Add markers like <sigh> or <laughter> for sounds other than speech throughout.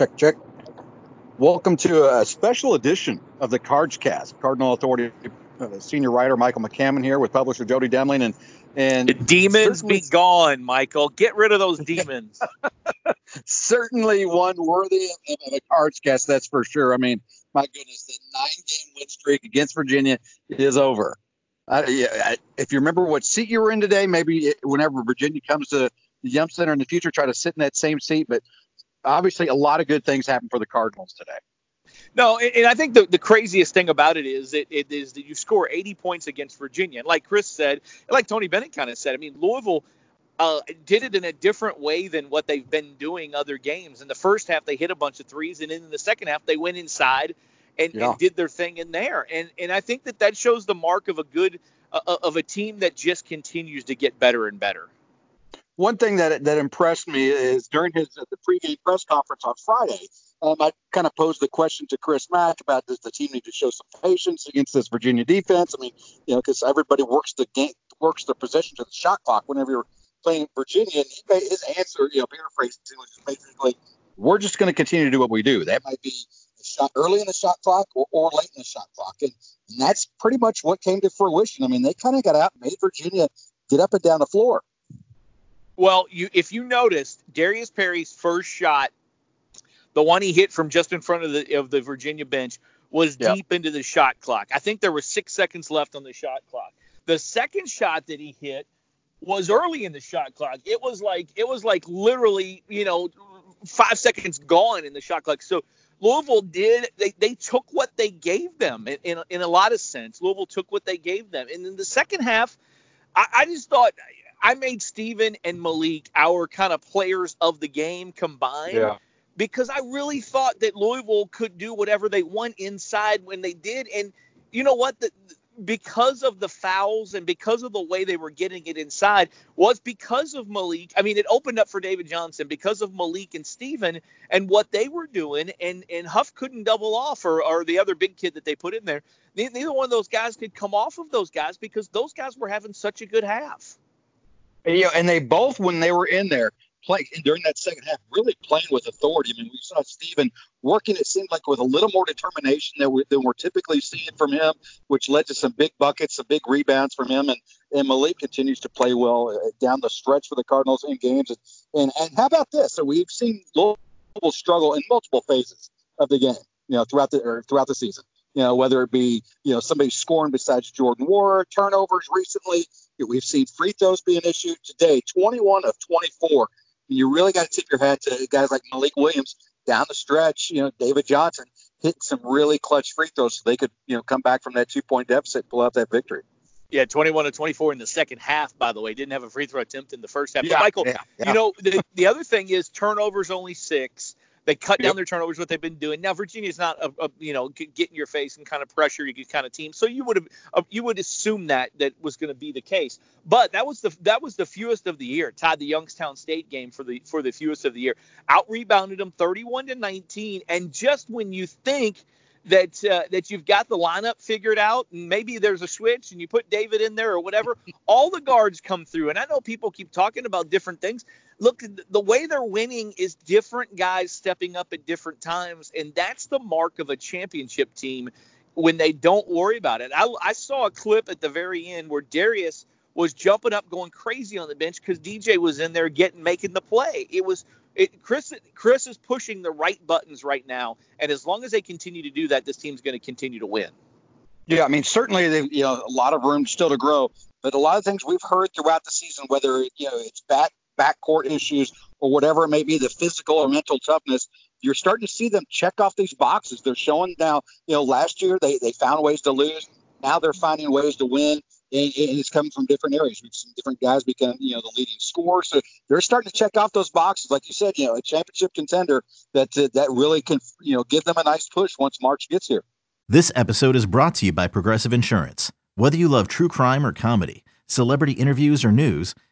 Check, check. Welcome to a special edition of the Cards Cast. Cardinal Authority uh, senior writer Michael McCammon here with publisher Jody Demling and and demons be gone, Michael. Get rid of those demons. <laughs> certainly one worthy of, of a Cards Cast, that's for sure. I mean, my goodness, the nine game win streak against Virginia is over. Yeah, I, if you remember what seat you were in today, maybe whenever Virginia comes to the Yum Center in the future, try to sit in that same seat. But obviously, a lot of good things happen for the Cardinals today. No, and I think the, the craziest thing about it is it, it is that you score 80 points against Virginia. And like Chris said, like Tony Bennett kind of said, I mean, Louisville uh, did it in a different way than what they've been doing other games. In the first half, they hit a bunch of threes, and in the second half, they went inside and, yeah. and did their thing in there. And and I think that that shows the mark of a good uh, uh of a team that just continues to get better and better. One thing that that impressed me is during his the pregame press conference on Friday, um, I kind of posed the question to Chris Mack about does the team need to show some patience against this Virginia defense? I mean, you know, because everybody works the game, works the possession to the shot clock whenever you're playing Virginia. And he made his answer, you know, paraphrasing, was basically, we're just going to continue to do what we do. That might be a shot early in the shot clock or, or late in the shot clock. And, and that's pretty much what came to fruition. I mean, they kind of got out made Virginia get up and down the floor. Well, you if you noticed, Darius Perry's first shot the one he hit from just in front of the of the Virginia bench was yep. deep into the shot clock. I think there was six seconds left on the shot clock. The second shot that he hit was early in the shot clock. It was like it was like literally, you know, five seconds gone in the shot clock. So Louisville did they, they took what they gave them in, in, in a lot of sense. Louisville took what they gave them. And in the second half, I, I just thought I made Steven and Malik our kind of players of the game combined. Yeah because I really thought that Louisville could do whatever they want inside when they did. And you know what? The, because of the fouls and because of the way they were getting it inside was because of Malik. I mean, it opened up for David Johnson because of Malik and Steven and what they were doing. And and Huff couldn't double off or, or the other big kid that they put in there. Neither one of those guys could come off of those guys because those guys were having such a good half. And, you know, and they both when they were in there, playing during that second half, really playing with authority. I mean, we saw Steven working, it seemed like with a little more determination than, we, than we're typically seeing from him, which led to some big buckets, some big rebounds from him. And, and Malik continues to play well uh, down the stretch for the Cardinals in games. And, and, and how about this? So we've seen Louisville struggle in multiple phases of the game, you know, throughout the, throughout the season. You know, whether it be, you know, somebody scoring besides Jordan Nwora, turnovers recently. We've seen free throws being issued today, 21 of 24 you really got to tip your hat to guys like Malik Williams down the stretch. You know, David Johnson hitting some really clutch free throws so they could, you know, come back from that two point deficit and pull out that victory. Yeah, 21 to 24 in the second half, by the way. Didn't have a free throw attempt in the first half. Yeah, but Michael, yeah, yeah. you know, the, the other thing is turnovers only six. They cut down their turnovers, what they've been doing. Now Virginia's not a, a you know get in your face and kind of pressure you kind of team, so you would have uh, you would assume that that was going to be the case. But that was the that was the fewest of the year. Tied the Youngstown State game for the for the fewest of the year. Out rebounded them 31 to 19, and just when you think that uh, that you've got the lineup figured out and maybe there's a switch and you put David in there or whatever all the guards come through and I know people keep talking about different things look the way they're winning is different guys stepping up at different times and that's the mark of a championship team when they don't worry about it I, I saw a clip at the very end where Darius was jumping up going crazy on the bench because DJ was in there getting making the play it was it, Chris Chris is pushing the right buttons right now, and as long as they continue to do that, this team's going to continue to win. Yeah, I mean certainly they you know a lot of room still to grow, but a lot of things we've heard throughout the season, whether you know it's back backcourt issues or whatever it may be, the physical or mental toughness, you're starting to see them check off these boxes. They're showing now, you know, last year they they found ways to lose. Now they're finding ways to win. and, it's coming from different areas. We've seen different guys become, you know, the leading scorer. So they're starting to check off those boxes, like you said, you know, a championship contender that uh, that really can, you know, give them a nice push once March gets here. This episode is brought to you by Progressive Insurance. Whether you love true crime or comedy, celebrity interviews or news,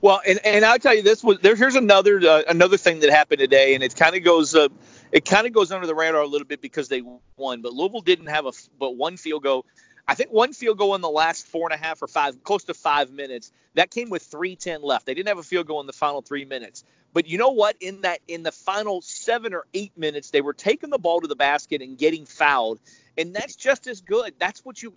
Well, and, and I'll tell you this was there, here's another uh, another thing that happened today, and it kind of goes uh, it kind of goes under the radar a little bit because they won, but Louisville didn't have a but one field goal I think one field goal in the last four and a half or five, close to five minutes. That came with 3:10 left. They didn't have a field goal in the final three minutes. But you know what? In that, in the final seven or eight minutes, they were taking the ball to the basket and getting fouled, and that's just as good. That's what you.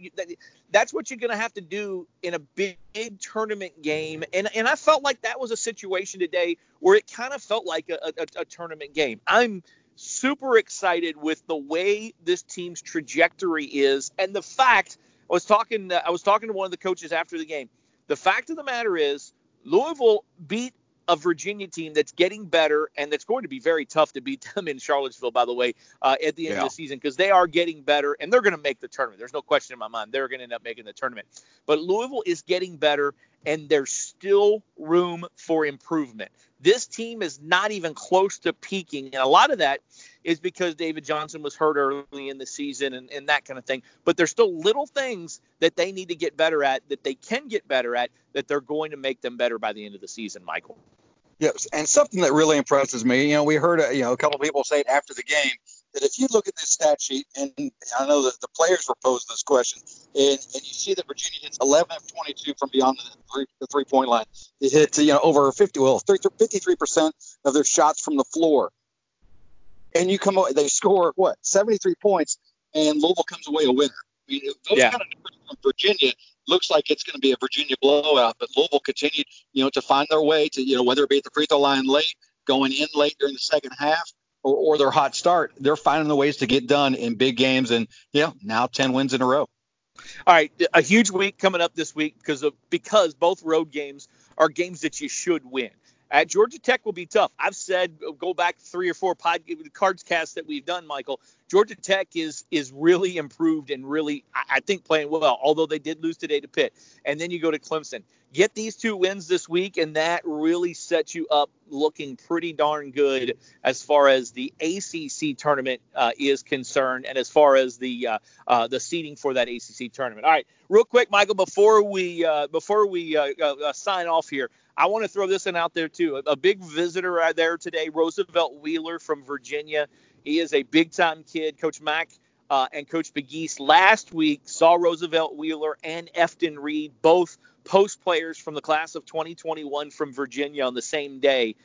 That's what you're going to have to do in a big, big, tournament game. And and I felt like that was a situation today where it kind of felt like a, a, a tournament game. I'm super excited with the way this team's trajectory is and the fact I was talking I was talking to one of the coaches after the game. The fact of the matter is Louisville beat a Virginia team that's getting better and that's going to be very tough to beat them in Charlottesville, by the way, uh, at the end yeah. of the season because they are getting better and they're going to make the tournament. There's no question in my mind they're going to end up making the tournament. But Louisville is getting better and there's still room for improvement. This team is not even close to peaking, and a lot of that is because David Johnson was hurt early in the season and, and that kind of thing. But there's still little things that they need to get better at, that they can get better at, that they're going to make them better by the end of the season, Michael. Yes, and something that really impresses me, you know, we heard, you know, a couple people say it after the game that if you look at this stat sheet, and I know that the players were posed this question, and, and you see that Virginia hits 11 of 22 from beyond the three, the three point line. They hit, you know, over 50, well, 53 percent of their shots from the floor and you come they score what 73 points, and Louisville comes away a winner. I mean, those yeah. kind of numbers from Virginia looks like it's going to be a Virginia blowout, but Louisville continued, you know, to find their way to, you know, whether it be at the free throw line late, going in late during the second half, or, or their hot start, they're finding the ways to get done in big games, and yeah, now 10 wins in a row. All right, a huge week coming up this week because of because both road games are games that you should win. At Georgia Tech will be tough. I've said go back three or four pod cards casts that we've done, Michael. Georgia Tech is is really improved and really I think playing well, although they did lose today to Pitt. And then you go to Clemson. Get these two wins this week, and that really sets you up looking pretty darn good as far as the ACC tournament uh, is concerned, and as far as the uh, uh, the seeding for that ACC tournament. All right, real quick, Michael, before we uh, before we uh, uh, sign off here, I want to throw this in out there too. A, a big visitor out there today, Roosevelt Wheeler from Virginia. He is a big time kid. Coach Mack uh, and Coach Pegues last week saw Roosevelt Wheeler and Efton Reid, both post players from the class of 2021 from Virginia on the same day.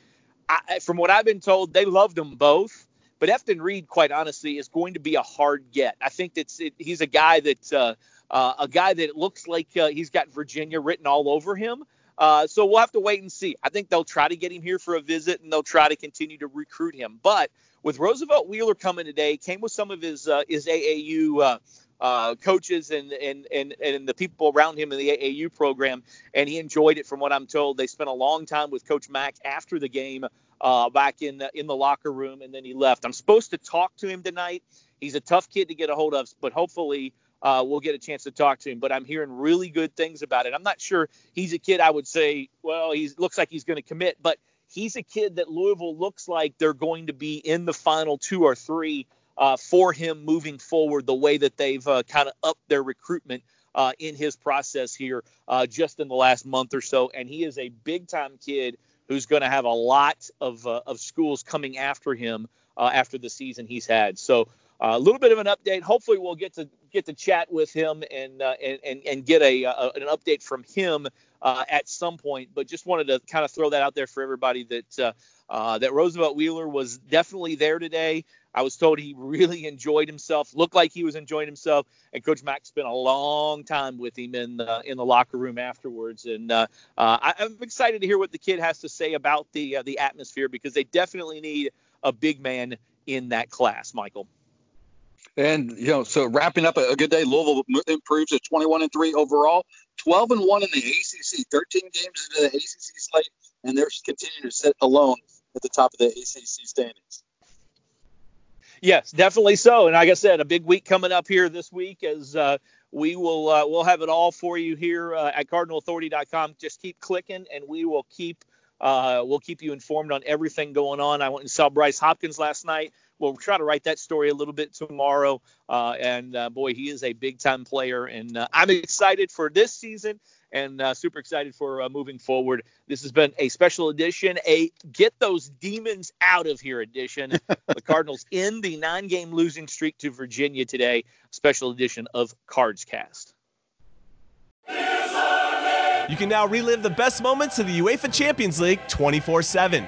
I, from what I've been told, they loved them both. But Efton Reid, quite honestly, is going to be a hard get. I think that's it, he's a guy that uh, uh, a guy that looks like uh, he's got Virginia written all over him. Uh, so we'll have to wait and see. I think they'll try to get him here for a visit and they'll try to continue to recruit him. But with Roosevelt Wheeler coming today, came with some of his uh, his AAU uh, uh, coaches and, and and and the people around him in the AAU program, and he enjoyed it. From what I'm told, they spent a long time with Coach Mack after the game, uh, back in the, in the locker room, and then he left. I'm supposed to talk to him tonight. He's a tough kid to get a hold of, but hopefully uh, we'll get a chance to talk to him. But I'm hearing really good things about it. I'm not sure he's a kid I would say, well, he looks like he's going to commit, but he's a kid that Louisville looks like they're going to be in the final two or three uh, for him moving forward the way that they've uh, kind of upped their recruitment. Uh, in his process here, uh, just in the last month or so, and he is a big time kid who's going to have a lot of uh, of schools coming after him after the season he's had. So a little bit of an update. Hopefully, we'll get to get to chat with him and uh, and, and and get a, a, an update from him uh, at some point. But just wanted to kind of throw that out there for everybody that uh, uh, that Roosevelt Wheeler was definitely there today. I was told he really <laughs> enjoyed himself, looked like he was enjoying himself, and Coach Mack spent a long time with him in the in the locker room afterwards. And uh, uh, I, am excited to hear what the kid has to say about the uh, the atmosphere because they definitely need a big man in that class, Michael. And you know, so wrapping up a, a good day, Louisville improves to 21 and three overall, 12 and one in the ACC, 13 games into the ACC slate, and they're continuing to sit alone at the top of the ACC standings. Yes, definitely so. And like I said, a big week coming up here this week as uh, we will uh, we'll have it all for you here uh, at CardinalAuthority.com. Just keep clicking, and we will keep uh, we'll keep you informed on everything going on. I went and saw Bryce Hopkins last night. We'll try to write that story a little bit tomorrow. Uh, and uh, boy, he is a big time player, and uh, I'm excited for this season and uh, super excited for uh, moving forward. This has been a special edition, a get those demons out of here edition. <laughs> the Cardinals in the nine game losing streak to Virginia today, special edition of Cards Cast. You can now relive the best moments of the UEFA Champions League 24 7.